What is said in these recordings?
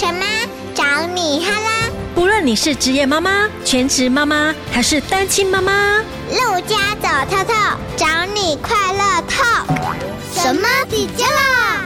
什么？找你哈啦！不论你是职业妈妈、全职妈妈还是单亲妈妈，陆家走透透，找你快乐透。什么底家啦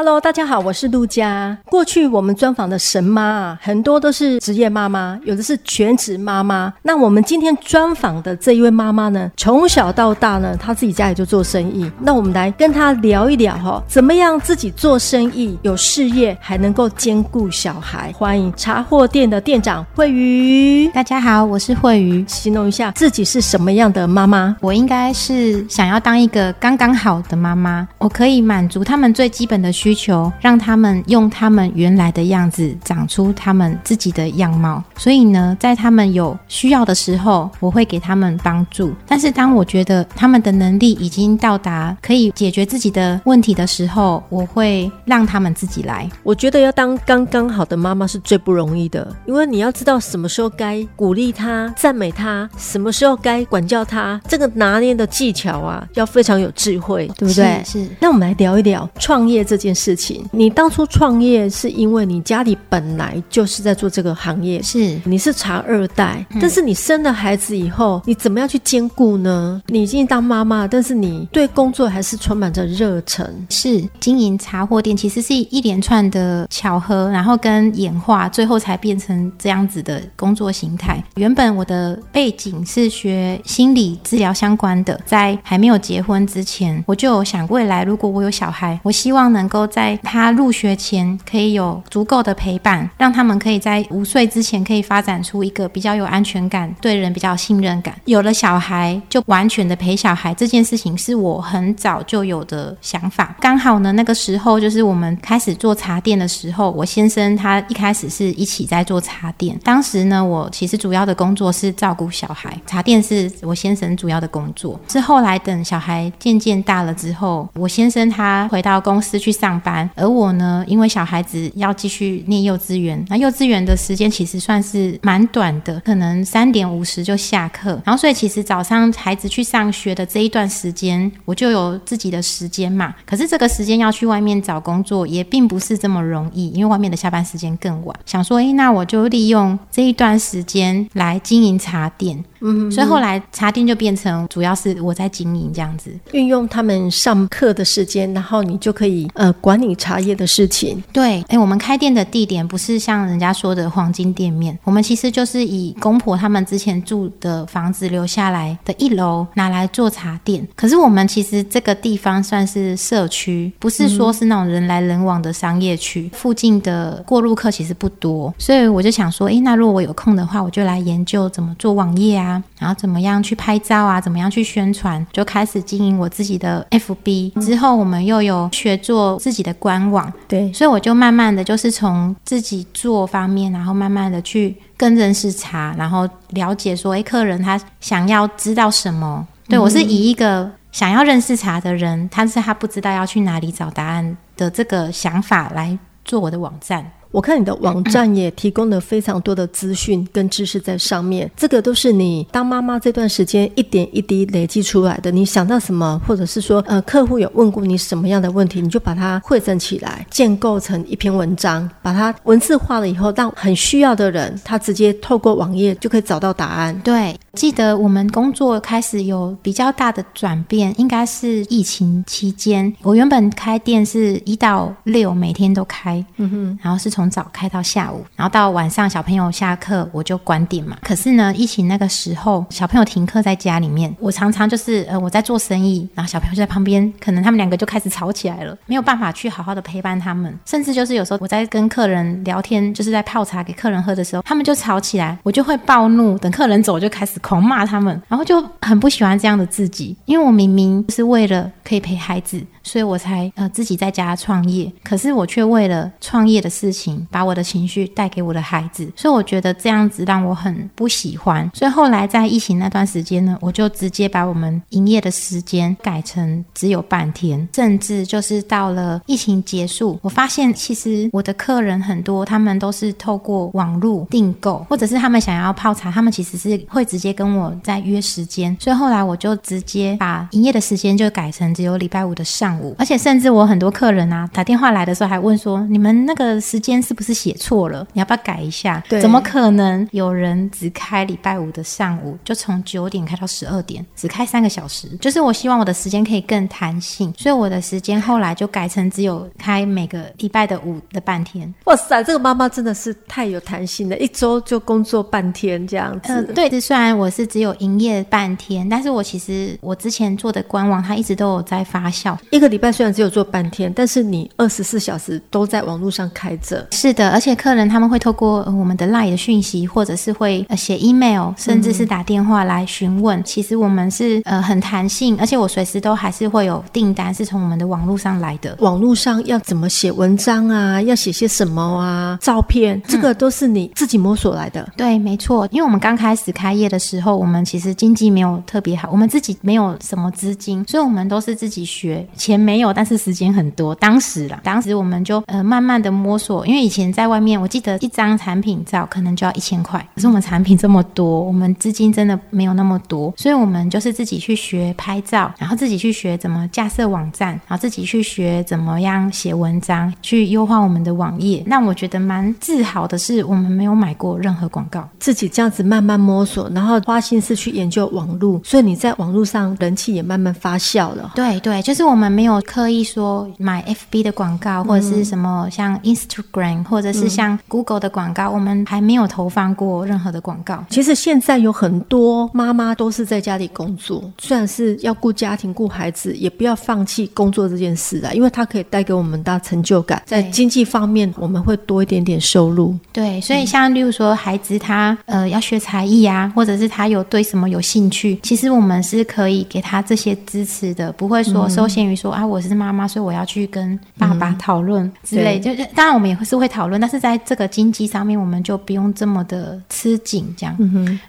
？Hello，大家好，我是陆佳。过去我们专访的神妈啊，很多都是职业妈妈，有的是全职妈妈。那我们今天专访的这一位妈妈呢，从小到大呢，她自己家里就做生意。那我们来跟她聊一聊哈，怎么样自己做生意有事业，还能够兼顾小孩。欢迎茶货店的店长慧瑜。大家好，我是慧瑜。形容一下自己是什么样的妈妈？我应该是想要当一个刚刚好的妈妈，我可以满足他们最基本的需求，让他们用他们原来的样子长出他们自己的样貌。所以呢，在他们有需要的时候，我会给他们帮助。但是当我觉得他们的能力已经到达可以解决自己的问题的时候，我会让他们自己来。我觉得要当刚刚好的妈妈是最不容易的，因为你要知道什么时候该鼓励他、赞美他，什么时候该管教他，这个拿捏的技巧啊，要非常有智慧，对不对？是。是。那我们来聊一聊创业这件事情，你当初创业是因为你家里本来就是在做这个行业，是你是茶二代，嗯，但是你生了孩子以后，你怎么样去兼顾呢？你已经当妈妈，但是你对工作还是充满着热忱。是经营茶货店，其实是一连串的巧合，然后跟演化，最后才变成这样子的工作形态。原本我的背景是学心理治疗相关的，在还没有结婚之前，我就有想未来如果我有小孩，我希望能够。在他入学前，可以有足够的陪伴，让他们可以在五岁之前可以发展出一个比较有安全感、对人比较信任感。有了小孩，就完全的陪小孩这件事情，是我很早就有的想法。刚好呢，那个时候就是我们开始做茶店的时候，我先生他一开始是一起在做茶店。当时呢，我其实主要的工作是照顾小孩，茶店是我先生主要的工作。是后来等小孩渐渐大了之后，我先生他回到公司去上上班，而我呢，因为小孩子要继续念幼稚园，那幼稚园的时间其实算是蛮短的，可能三点五十就下课，然后所以其实早上孩子去上学的这一段时间，我就有自己的时间嘛。可是这个时间要去外面找工作，也并不是这么容易，因为外面的下班时间更晚。想说，诶，那我就利用这一段时间来经营茶店。嗯，所以后来茶店就变成主要是我在经营这样子，运用他们上课的时间，然后你就可以呃管理茶叶的事情。对，哎，我们开店的地点不是像人家说的黄金店面，我们其实就是以公婆他们之前住的房子留下来的一楼拿来做茶店。可是我们其实这个地方算是社区，不是说是那种人来人往的商业区，嗯、附近的过路客其实不多，所以我就想说，哎，那如果我有空的话，我就来研究怎么做网页啊。然后怎么样去拍照啊？怎么样去宣传？就开始经营我自己的 FB。之后我们又有学做自己的官网，对，所以我就慢慢的就是从自己做方面，然后慢慢的去更认识茶，然后了解说，哎，客人他想要知道什么？对，我是以一个想要认识茶的人，但是他不知道要去哪里找答案的这个想法来做我的网站。我看你的网站 也提供了非常多的资讯跟知识在上面，这个都是你当妈妈这段时间一点一滴累积出来的。你想到什么，或者是说，呃，客户有问过你什么样的问题，你就把它汇整起来，建构成一篇文章，把它文字化了以后，让很需要的人，他直接透过网页就可以找到答案。对，记得我们工作开始有比较大的转变，应该是疫情期间。我原本开店是一到六每天都开，嗯哼，然后是从从早开到下午，然后到晚上小朋友下课我就关店嘛。可是呢，疫情那个时候小朋友停课在家里面，我常常就是呃我在做生意，然后小朋友就在旁边，可能他们两个就开始吵起来了，没有办法去好好的陪伴他们，甚至就是有时候我在跟客人聊天，就是在泡茶给客人喝的时候，他们就吵起来，我就会暴怒，等客人走就开始狂骂他们，然后就很不喜欢这样的自己，因为我明明是为了可以陪孩子。所以我才呃自己在家创业，可是我却为了创业的事情，把我的情绪带给我的孩子，所以我觉得这样子让我很不喜欢。所以后来在疫情那段时间呢，我就直接把我们营业的时间改成只有半天，甚至就是到了疫情结束，我发现其实我的客人很多，他们都是透过网络订购，或者是他们想要泡茶，他们其实是会直接跟我在约时间。所以后来我就直接把营业的时间就改成只有礼拜五的上。午，而且甚至我很多客人啊打电话来的时候还问说，你们那个时间是不是写错了？你要不要改一下？对，怎么可能有人只开礼拜五的上午，就从九点开到十二点，只开三个小时？就是我希望我的时间可以更弹性，所以我的时间后来就改成只有开每个礼拜的五的半天。哇塞，这个妈妈真的是太有弹性了，一周就工作半天这样子。嗯、呃，对，虽然我是只有营业半天，但是我其实我之前做的官网它一直都有在发酵。一个礼拜虽然只有做半天，但是你二十四小时都在网络上开着。是的，而且客人他们会透过、呃、我们的 LINE 的讯息，或者是会呃写 email，甚至是打电话来询问。嗯、其实我们是呃很弹性，而且我随时都还是会有订单是从我们的网络上来的。网络上要怎么写文章啊？要写些什么啊？照片，这个都是你自己摸索来的。嗯、对，没错，因为我们刚开始开业的时候，我们其实经济没有特别好，我们自己没有什么资金，所以我们都是自己学，钱没有，但是时间很多。当时啦，当时我们就呃慢慢的摸索，因为以前在外面，我记得一张产品照可能就要一千块，可是我们产品这么多，我们资金真的没有那么多，所以我们就是自己去学拍照，然后自己去学怎么架设网站，然后自己去学怎么样写文章，去优化我们的网页。那我觉得蛮自豪的是，我们没有买过任何广告，自己这样子慢慢摸索，然后花心思去研究网络，所以你在网络上人气也慢慢发酵了。对对，就是我们没有刻意说买 FB 的广告，或者是什么像 Instagram，或者是像 Google 的广告，嗯，我们还没有投放过任何的广告。其实现在有很多妈妈都是在家里工作，虽然是要顾家庭、顾孩子，也不要放弃工作这件事啊，因为它可以带给我们大成就感，在经济方面我们会多一点点收入。对，所以像例如说孩子他呃要学才艺啊，或者是他有对什么有兴趣，其实我们是可以给他这些支持的，不会说受限于说、嗯、啊我是妈妈，所以我要去跟爸爸讨论之类。嗯、就当然我们也是会讨论，但是在这个经济上面，我们就不用这么的吃紧这样。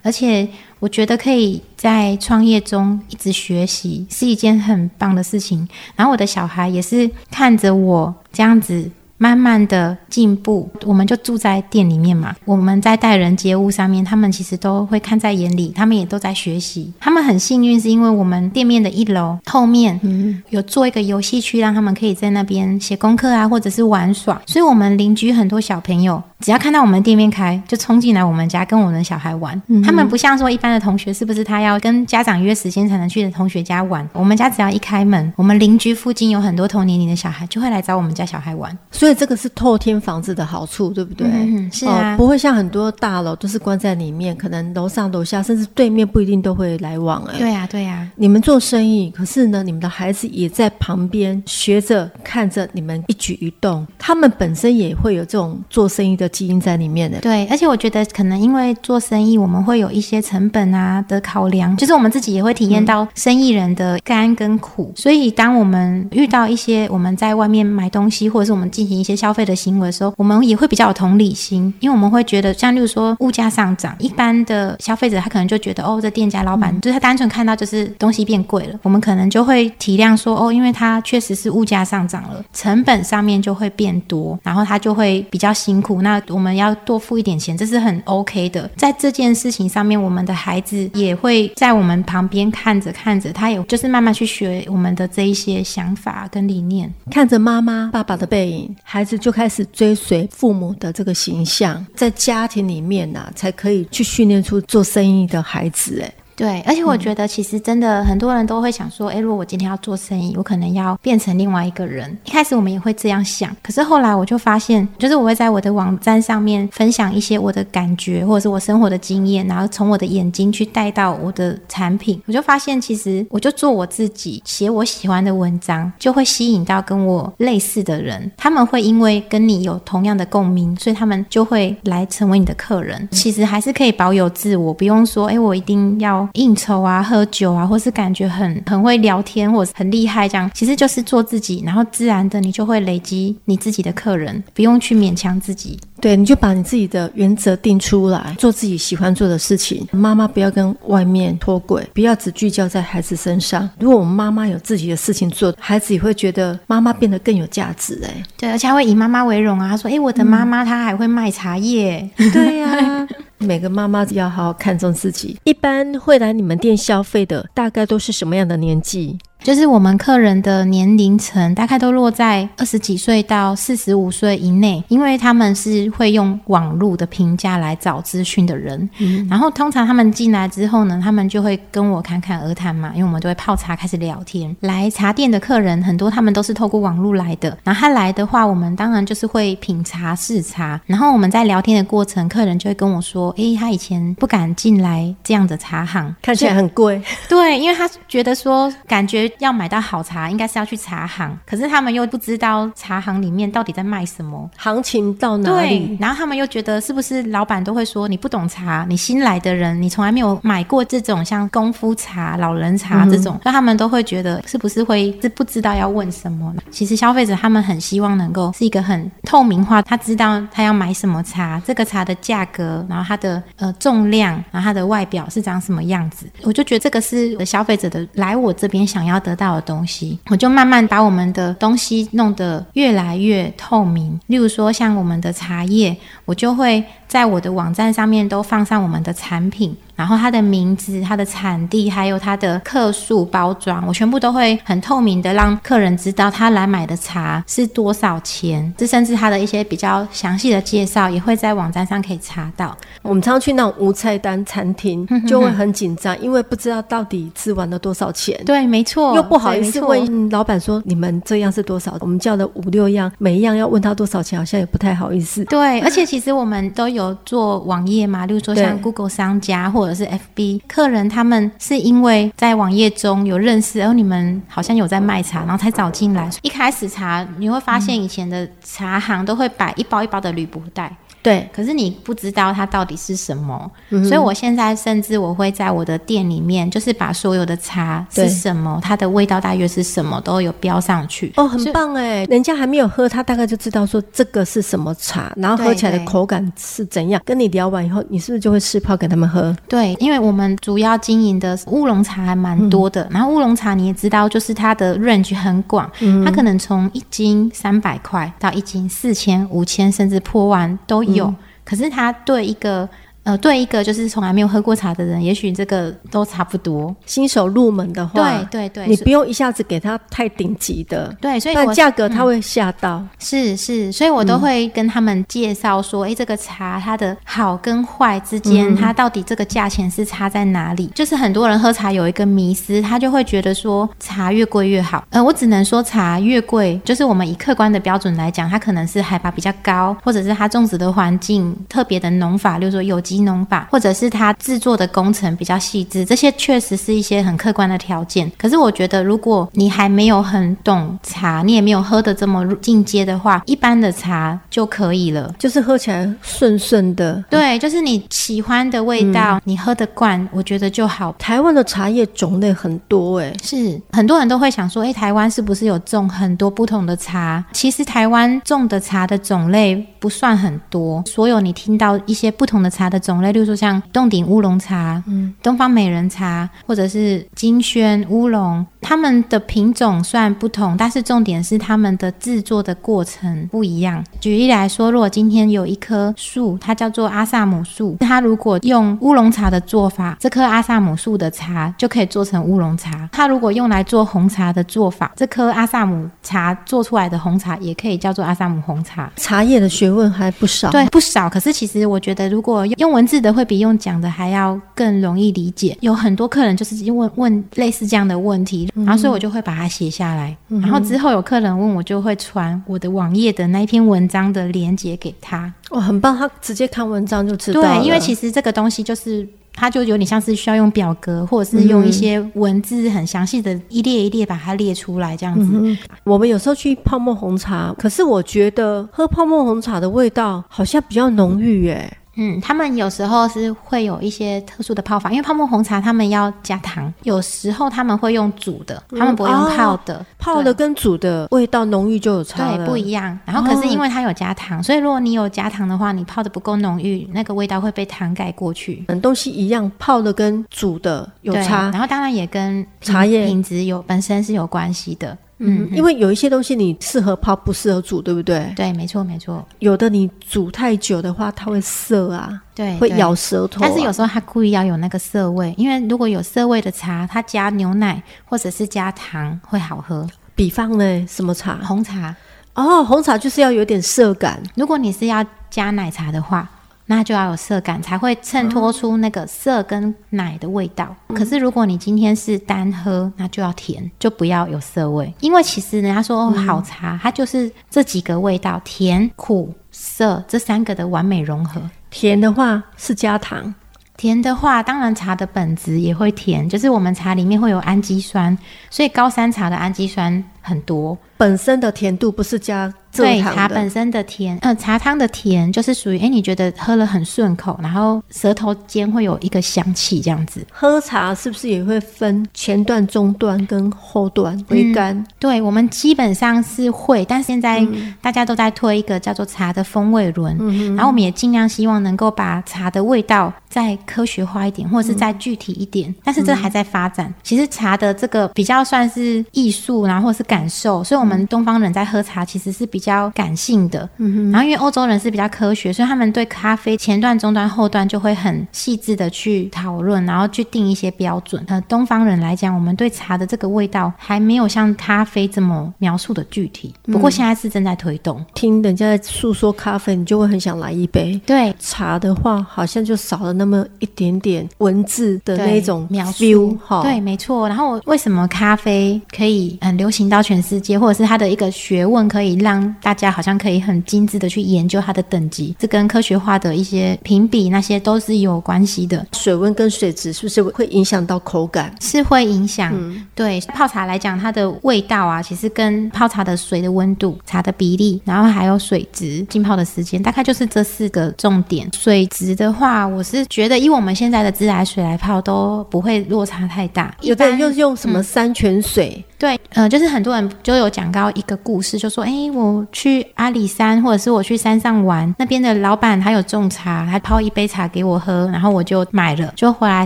而且我觉得可以在创业中一直学习是一件很棒的事情。然后我的小孩也是看着我这样子。慢慢的进步，我们就住在店里面嘛。我们在待人接物上面，他们其实都会看在眼里，他们也都在学习。他们很幸运，是因为我们店面的一楼后面，嗯，有做一个游戏区，让他们可以在那边写功课啊，或者是玩耍。所以，我们邻居很多小朋友，只要看到我们店面开，就冲进来我们家跟我们的小孩玩。嗯。他们不像说一般的同学，是不是他要跟家长约时间才能去的同学家玩？我们家只要一开门，我们邻居附近有很多同年龄的小孩，就会来找我们家小孩玩。所以。这个是透天房子的好处，对不对？嗯，是啊，哦，不会像很多大楼都是关在里面，可能楼上楼下甚至对面不一定都会来往。哎，对呀，对呀。你们做生意，可是呢，你们的孩子也在旁边学着看着你们一举一动，他们本身也会有这种做生意的基因在里面的。对，而且我觉得可能因为做生意，我们会有一些成本啊的考量，就是我们自己也会体验到生意人的甘跟苦，嗯，所以当我们遇到一些我们在外面买东西，或者是我们进行一些消费的行为的时候，我们也会比较有同理心，因为我们会觉得，像例如说物价上涨，一般的消费者他可能就觉得，哦，这店家老板、嗯、就是他单纯看到就是东西变贵了，我们可能就会体谅说，哦，因为他确实是物价上涨了，成本上面就会变多，然后他就会比较辛苦，那我们要多付一点钱，这是很 OK 的。在这件事情上面，我们的孩子也会在我们旁边看着看着，他也就是慢慢去学我们的这一些想法跟理念，看着妈妈、爸爸的背影。孩子就开始追随父母的这个形象，在家庭里面呐、才可以去训练出做生意的孩子。哎。对，而且我觉得其实真的很多人都会想说，哎，如果我今天要做生意，我可能要变成另外一个人。一开始我们也会这样想，可是后来我就发现，就是我会在我的网站上面分享一些我的感觉，或者是我生活的经验，然后从我的眼睛去带到我的产品，我就发现其实我就做我自己，写我喜欢的文章，就会吸引到跟我类似的人，他们会因为跟你有同样的共鸣，所以他们就会来成为你的客人。其实还是可以保有自我，不用说，哎，我一定要。应酬啊，喝酒啊，或是感觉很很会聊天，或者很厉害，这样其实就是做自己，然后自然的你就会累积你自己的客人，不用去勉强自己。对，你就把你自己的原则定出来，做自己喜欢做的事情。妈妈不要跟外面脱轨，不要只聚焦在孩子身上。如果我们妈妈有自己的事情做，孩子也会觉得妈妈变得更有价值。哎，对，而且还会以妈妈为荣啊。他说：“哎，我的妈妈她还会卖茶叶。嗯 ”对呀、啊。每个妈妈要好好看重自己。一般会来你们店消费的，大概都是什么样的年纪？就是我们客人的年龄层大概都落在二十几岁到四十五岁以内，因为他们是会用网络的评价来找资讯的人。嗯，然后通常他们进来之后呢，他们就会跟我侃侃而谈嘛，因为我们都会泡茶开始聊天。来茶店的客人很多，他们都是透过网络来的。然后他来的话，我们当然就是会品茶试茶。然后我们在聊天的过程，客人就会跟我说：“诶，他以前不敢进来这样的茶行，看起来很贵。”对，因为他觉得说，感觉要买到好茶，应该是要去茶行。可是他们又不知道茶行里面到底在卖什么，行情到哪里？对，然后他们又觉得是不是老板都会说你不懂茶，你新来的人，你从来没有买过这种像功夫茶、老人茶这种，那、嗯、他们都会觉得是不是会是不知道要问什么呢？其实消费者他们很希望能够是一个很透明化，他知道他要买什么茶，这个茶的价格，然后它的呃重量，然后它的外表是长什么样子。我就觉得这个是消费者的来我这边想要得到的东西，我就慢慢把我们的东西弄得越来越透明。例如说像我们的茶叶，我就会在我的网站上面都放上我们的产品。然后它的名字、它的产地，还有它的克数、包装，我全部都会很透明的让客人知道他来买的茶是多少钱。这甚至他的一些比较详细的介绍也会在网站上可以查到。我们常常去那种无菜单餐厅，就会很紧张，因为不知道到底吃完了多少钱。对，没错。又不好意思问老板说，你们这样是多少？我们叫了五六样，每一样要问他多少钱，好像也不太好意思。对，而且其实我们都有做网页嘛，例如说像 Google 商家或者。是 FB 客人，他们是因为在网页中有认识，然后你们好像有在卖茶，然后才找进来。一开始茶，你会发现以前的茶行都会摆一包一包的铝箔袋。对，可是你不知道它到底是什么，嗯、所以我现在甚至我会在我的店里面，就是把所有的茶是什么，它的味道大约是什么，都有标上去。哦，很棒哎！人家还没有喝，他大概就知道说这个是什么茶，然后喝起来的口感是怎样。跟你聊完以后，你是不是就会试泡给他们喝？对，因为我们主要经营的乌龙茶还蛮多的，嗯、然后乌龙茶你也知道，就是它的 range 很广，嗯、它可能从一斤三百块到一斤四千、五千，甚至破万都有。有，嗯、可是他对一个。呃，对一个就是从来没有喝过茶的人，也许这个都差不多。新手入门的话，对对对，你不用一下子给他太顶级的，对，所以但价格他会吓到。嗯、是是，所以我都会跟他们介绍说，哎、嗯，这个茶它的好跟坏之间，嗯、它到底这个价钱是差在哪里？就是很多人喝茶有一个迷思，他就会觉得说茶越贵越好。呃，我只能说茶越贵，就是我们以客观的标准来讲，它可能是海拔比较高，或者是它种植的环境特别的农法，例如说有机。机农法，或者是它制作的工程比较细致，这些确实是一些很客观的条件。可是我觉得，如果你还没有很懂茶，你也没有喝的这么进阶的话，一般的茶就可以了，就是喝起来顺顺的。对，就是你喜欢的味道，嗯、你喝得惯，我觉得就好。台湾的茶叶种类很多、欸，诶，是很多人都会想说，诶、欸，台湾是不是有种很多不同的茶？其实台湾种的茶的种类不算很多，所有你听到一些不同的茶的。种类，例如说像洞顶乌龙茶、嗯、东方美人茶，或者是金萱乌龙，它们的品种虽然不同，但是重点是它们的制作的过程不一样。举例来说，如果今天有一棵树，它叫做阿萨姆树，它如果用乌龙茶的做法，这棵阿萨姆树的茶就可以做成乌龙茶；它如果用来做红茶的做法，这棵阿萨姆茶做出来的红茶也可以叫做阿萨姆红茶。茶叶的学问还不少，对，不少。可是其实我觉得，如果用文字的会比用讲的还要更容易理解。有很多客人就是问问类似这样的问题，然后所以我就会把它写下来。然后之后有客人问我，就会传我的网页的那一篇文章的连接给他。哦，很棒，他直接看文章就知道。对，因为其实这个东西就是，它就有点像是需要用表格，或者是用一些文字很详细的一列一列把它列出来这样子。嗯、我们有时候去泡沫红茶，可是我觉得喝泡沫红茶的味道好像比较浓郁耶。嗯，他们有时候是会有一些特殊的泡法，因为泡沫红茶他们要加糖，有时候他们会用煮的，他们不会用泡的。嗯哦、泡的跟煮的味道浓郁就有差，对，不一样。然后可是因为它有加糖，哦、所以如果你有加糖的话，你泡的不够浓郁，那个味道会被糖盖过去。嗯，东西一样，泡的跟煮的有差，然后当然也跟茶叶品质有本身是有关系的。嗯，因为有一些东西你适合泡，不适合煮，对不对？对，没错，没错。有的你煮太久的话，它会涩啊，对，会咬舌头啊。但是有时候它故意要有那个涩味，因为如果有涩味的茶，它加牛奶或者是加糖会好喝。比方呢，什么茶？红茶。哦，红茶就是要有点涩感。如果你是要加奶茶的话。那就要有涩感，才会衬托出那个涩跟奶的味道。嗯、可是如果你今天是单喝，那就要甜，就不要有涩味。因为其实人家说、哦、好茶，它就是这几个味道：甜、苦、涩这三个的完美融合。甜的话是加糖，甜的话当然茶的本质也会甜，就是我们茶里面会有氨基酸，所以高山茶的氨基酸很多。本身的甜度不是加。对茶本身的甜，呃，茶汤的甜就是属于，哎，你觉得喝了很顺口，然后舌头间会有一个香气这样子。喝茶是不是也会分前段、中段跟后段回甘？嗯、对，我们基本上是会，但现在大家都在推一个叫做茶的风味轮，嗯、然后我们也尽量希望能够把茶的味道再科学化一点，或者是再具体一点。嗯、但是这还在发展。嗯、其实茶的这个比较算是艺术，然后或是感受，所以我们东方人在喝茶其实是比。较感性的，嗯哼，然后因为欧洲人是比较科学，所以他们对咖啡前段、中段、后段就会很细致的去讨论，然后去定一些标准。呃，东方人来讲，我们对茶的这个味道还没有像咖啡这么描述的具体。不过现在是正在推动。嗯、听人家诉说咖啡，你就会很想来一杯。对，茶的话，好像就少了那么一点点文字的那种描述。对，没错。然后为什么咖啡可以很流行到全世界，或者是它的一个学问可以让大家好像可以很精致的去研究它的等级，这跟科学化的一些评比那些都是有关系的。水温跟水质是不是会影响到口感？是会影响。嗯、对，泡茶来讲，它的味道啊，其实跟泡茶的水的温度、茶的比例，然后还有水质、浸泡的时间，大概就是这四个重点。水质的话，我是觉得以我们现在的自来水来泡都不会落差太大。有的人又用什么山泉水？嗯对，呃，就是很多人就有讲到一个故事，就说，哎，我去阿里山，或者是我去山上玩，那边的老板他有种茶，他泡一杯茶给我喝，然后我就买了，就回来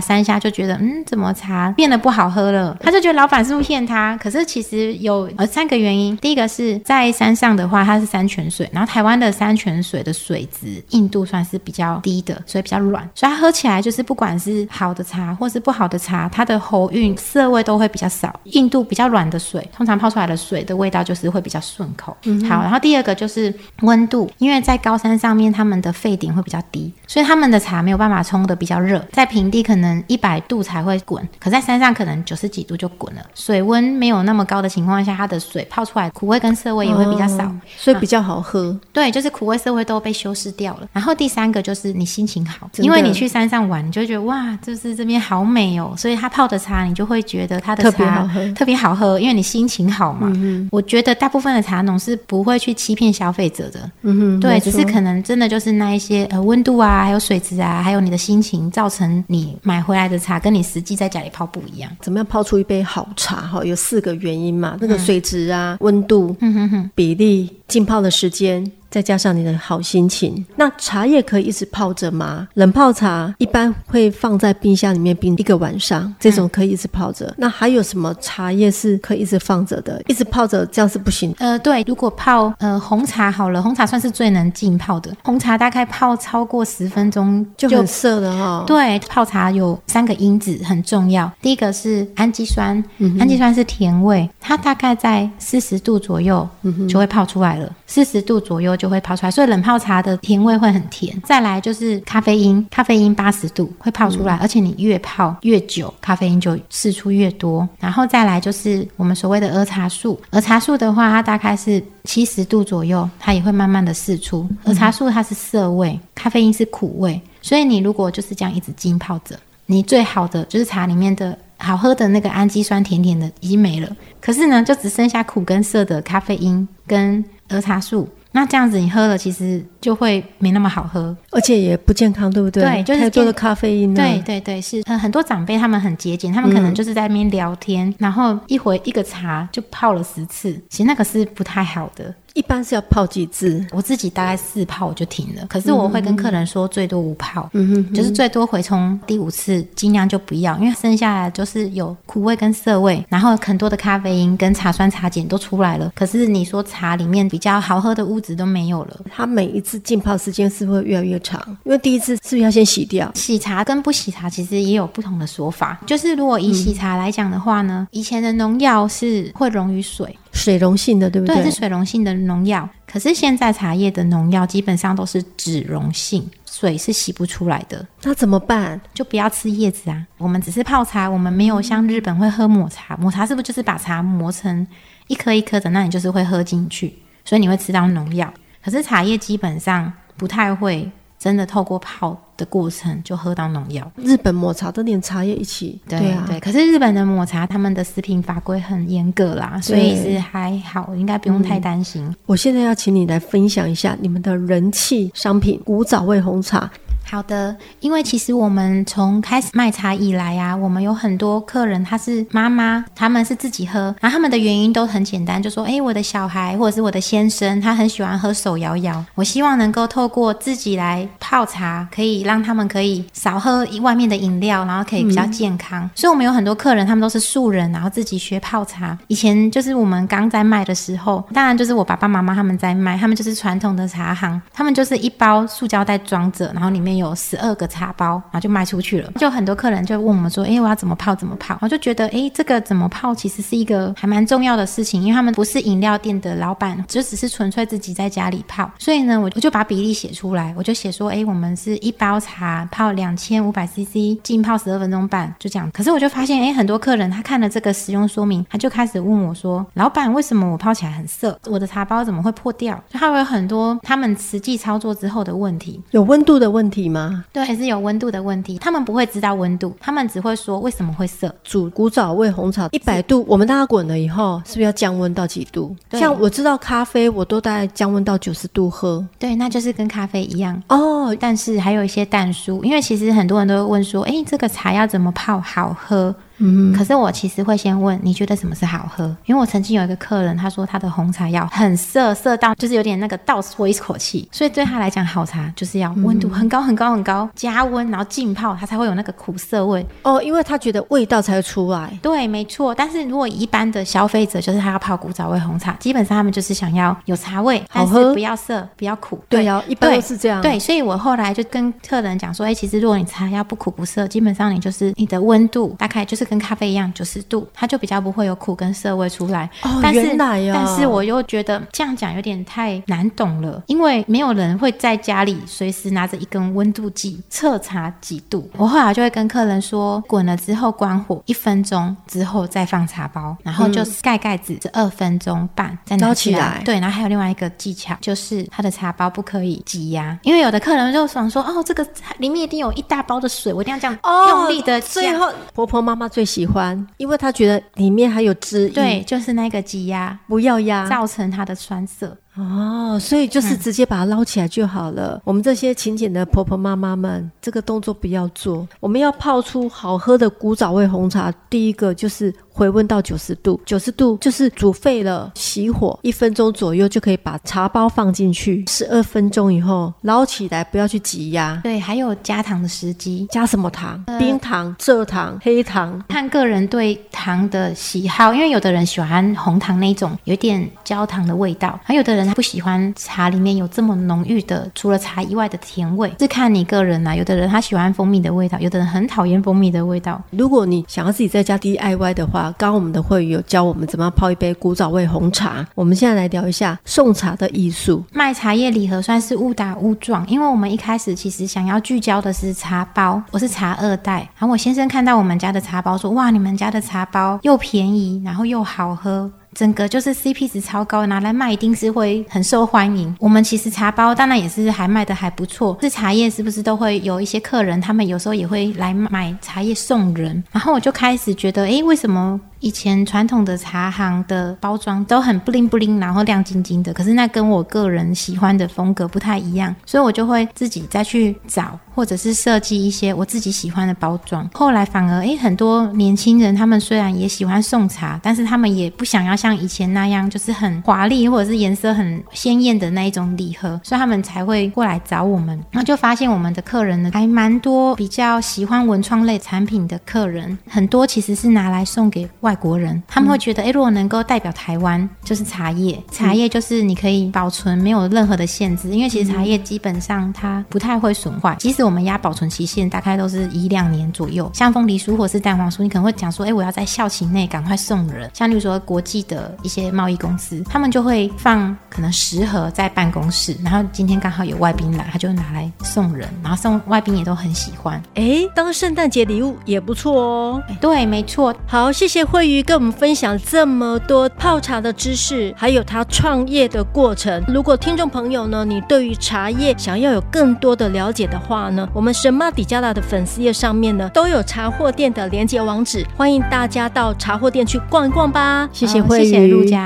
山下就觉得，嗯，怎么茶变得不好喝了？他就觉得老板是不是骗他？可是其实有呃三个原因，第一个是在山上的话，它是山泉水，然后台湾的山泉水的水质硬度算是比较低的，所以比较软，所以它喝起来就是不管是好的茶或是不好的茶，它的喉韵涩味都会比较少，硬度比较软。的水通常泡出来的水的味道就是会比较顺口。嗯、好，然后第二个就是温度，因为在高山上面，他们的沸点会比较低，所以他们的茶没有办法冲的比较热。在平地可能一百度才会滚，可在山上可能九十几度就滚了。水温没有那么高的情况下，它的水泡出来苦味跟涩味也会比较少，哦、所以比较好喝、嗯。对，就是苦味涩味都被修饰掉了。然后第三个就是你心情好，因为你去山上玩，你就会觉得哇，就是这边好美哦，所以他泡的茶你就会觉得他的茶特别好喝，特别好喝。因为你心情好嘛，嗯、我觉得大部分的茶农是不会去欺骗消费者的，嗯哼，对，只是可能真的就是那一些呃温度啊，还有水质啊，还有你的心情，造成你买回来的茶跟你实际在家里泡不一样。怎么样泡出一杯好茶？哈，有四个原因嘛，那个水质啊，温、嗯、度，嗯哼哼，比例，浸泡的时间。再加上你的好心情，那茶叶可以一直泡着吗？冷泡茶一般会放在冰箱里面冰一个晚上，这种可以一直泡着。嗯、那还有什么茶叶是可以一直放着的？一直泡着这样是不行。呃，对，如果泡呃红茶好了，红茶算是最能浸泡的。红茶大概泡超过十分钟就很涩了哈。对，泡茶有三个因子很重要，第一个是氨基酸，嗯、氨基酸是甜味，它大概在四十度左右就会泡出来了，四十、嗯、度左右就。就会泡出来，所以冷泡茶的甜味会很甜。再来就是咖啡因，咖啡因八十度会泡出来，嗯、而且你越泡越久，咖啡因就释出越多。然后再来就是我们所谓的儿茶素，儿茶素的话，它大概是七十度左右，它也会慢慢的释出。儿茶素它是涩味，咖啡因是苦味，所以你如果就是这样一直浸泡着，你最好的就是茶里面的好喝的那个氨基酸甜甜的已经没了，可是呢，就只剩下苦跟涩的咖啡因跟儿茶素。那这样子你喝了，其实就会没那么好喝，而且也不健康，对不对？对，就是太多的咖啡因。对对对，是。呃，很多长辈他们很节俭，他们可能就是在那边聊天，嗯、然后一回一个茶就泡了十次，其实那个是不太好的。一般是要泡几次？我自己大概四泡我就停了。可是我会跟客人说，最多五泡，嗯哼，就是最多回冲第五次，尽量就不要，因为剩下来就是有苦味跟涩味，然后很多的咖啡因跟茶酸茶碱都出来了。可是你说茶里面比较好喝的物质都没有了，它每一次浸泡时间是不是会越来越长？因为第一次是不是要先洗掉？洗茶跟不洗茶其实也有不同的说法。就是如果以洗茶来讲的话呢，以前的农药是会溶于水。水溶性的，对不对？对，是水溶性的农药。可是现在茶叶的农药基本上都是脂溶性，水是洗不出来的。那怎么办？就不要吃叶子啊。我们只是泡茶，我们没有像日本会喝抹茶。抹茶是不是就是把茶磨成一颗一颗的？那你就是会喝进去，所以你会吃到农药。可是茶叶基本上不太会。真的透过泡的过程就喝到农药。日本抹茶都连茶叶一起，对对啊，对。可是日本的抹茶，他们的食品法规很严格啦，所以是还好，应该不用太担心。嗯。我现在要请你来分享一下你们的人气商品——古早味红茶。好的，因为其实我们从开始卖茶以来啊，我们有很多客人，他是妈妈，他们是自己喝，然后他们的原因都很简单，就说，诶，我的小孩或者是我的先生，他很喜欢喝手摇摇，我希望能够透过自己来泡茶，可以让他们可以少喝外面的饮料，然后可以比较健康。嗯。所以我们有很多客人，他们都是素人，然后自己学泡茶。以前就是我们刚在卖的时候，当然就是我爸爸妈妈他们在卖，他们就是传统的茶行，他们就是一包塑胶袋装着，然后里面。有十二个茶包，然后就卖出去了。就很多客人就问我们说：“哎，我要怎么泡？怎么泡？”我就觉得，哎，这个怎么泡其实是一个还蛮重要的事情，因为他们不是饮料店的老板，就只是纯粹自己在家里泡。所以呢，我我就把比例写出来，我就写说：“哎，我们是一包茶泡两千五百 CC，浸泡十二分钟半，就这样。”可是我就发现，哎，很多客人他看了这个使用说明，他就开始问我说：“老板，为什么我泡起来很涩？我的茶包怎么会破掉？”就他会有很多他们实际操作之后的问题，有温度的问题吗？对，还是有温度的问题。他们不会知道温度，他们只会说为什么会涩。煮古早味红茶一百度，我们大家滚了以后，是不是要降温到几度？像我知道咖啡，我都大概降温到九十度喝。对，那就是跟咖啡一样哦。但是还有一些蛋酥，因为其实很多人都会问说，哎，这个茶要怎么泡好喝？嗯，可是我其实会先问，你觉得什么是好喝？因为我曾经有一个客人，他说他的红茶要很涩，涩到就是有点那个倒抽一口气，所以对他来讲，好茶就是要温度很高很高很高，加温然后浸泡，它才会有那个苦涩味哦，因为他觉得味道才会出来。对，没错。但是如果一般的消费者，就是他要泡古早味红茶，基本上他们就是想要有茶味，好喝，不要涩，不要苦。对呀，一般都是这样。对，所以我后来就跟客人讲说，哎，其实如果你茶要不苦不涩，基本上你就是你的温度大概就是。跟咖啡一样，九十度，它就比较不会有苦跟涩味出来。哦，但是原来呀，但是我又觉得这样讲有点太难懂了，因为没有人会在家里随时拿着一根温度计测茶几度。我后来就会跟客人说，滚了之后关火一分钟之后再放茶包，然后就盖盖子十二分钟半再拿起来。起来对，然后还有另外一个技巧，就是它的茶包不可以挤压，因为有的客人就想说，哦，这个里面一定有一大包的水，我一定要这样用力的。最后婆婆妈妈。最喜欢，因为他觉得里面还有汁液，对，就是那个挤压，不要压，造成它的酸涩。哦，所以就是直接把它捞起来就好了。嗯、我们这些勤俭的婆婆妈妈们，这个动作不要做。我们要泡出好喝的古早味红茶，第一个就是回温到九十度，九十度就是煮沸了，熄火一分钟左右就可以把茶包放进去。十二分钟以后捞起来，不要去挤压。对，还有加糖的时机，加什么糖？呃、冰糖、蔗糖、黑糖，看个人对糖的喜好。因为有的人喜欢红糖那种有点焦糖的味道，还有的人。他不喜欢茶里面有这么浓郁的，除了茶以外的甜味，是看你个人呐、啊。有的人他喜欢蜂蜜的味道，有的人很讨厌蜂蜜的味道。如果你想要自己在家 DIY 的话，刚刚我们的会员有教我们怎么样泡一杯古早味红茶。我们现在来聊一下送茶的艺术。卖茶叶礼盒算是误打误撞，因为我们一开始其实想要聚焦的是茶包。我是茶二代，然后我先生看到我们家的茶包说：“哇，你们家的茶包又便宜，然后又好喝。”整个就是 CP 值超高，拿来卖一定是会很受欢迎。我们其实茶包当然也是还卖的还不错，是茶叶是不是都会有一些客人，他们有时候也会来买茶叶送人。然后我就开始觉得，哎，为什么？以前传统的茶行的包装都很布灵布灵，然后亮晶晶的，可是那跟我个人喜欢的风格不太一样，所以我就会自己再去找，或者是设计一些我自己喜欢的包装。后来反而诶，很多年轻人他们虽然也喜欢送茶，但是他们也不想要像以前那样，就是很华丽或者是颜色很鲜艳的那一种礼盒，所以他们才会过来找我们。然后就发现我们的客人呢，还蛮多比较喜欢文创类产品的客人，很多其实是拿来送给外国人，他们会觉得，诶，如果能够代表台湾，就是茶叶，茶叶就是你可以保存，没有任何的限制，因为其实茶叶基本上它不太会损坏，即使我们压保存期限大概都是一两年左右。像凤梨酥或是蛋黄酥，你可能会讲说，哎，我要在校期内赶快送人。像例如说国际的一些贸易公司，他们就会放可能十盒在办公室，然后今天刚好有外宾来，他就拿来送人，然后送外宾也都很喜欢。诶，当圣诞节礼物也不错哦。对，没错。好，谢谢慧瑜跟我们分享这么多泡茶的知识，还有他创业的过程。如果听众朋友呢，你对于茶叶想要有更多的了解的话呢，我们神马底加拉的粉丝页上面呢都有茶货店的连接网址，欢迎大家到茶货店去逛一逛吧。谢谢慧瑜，谢谢陆家。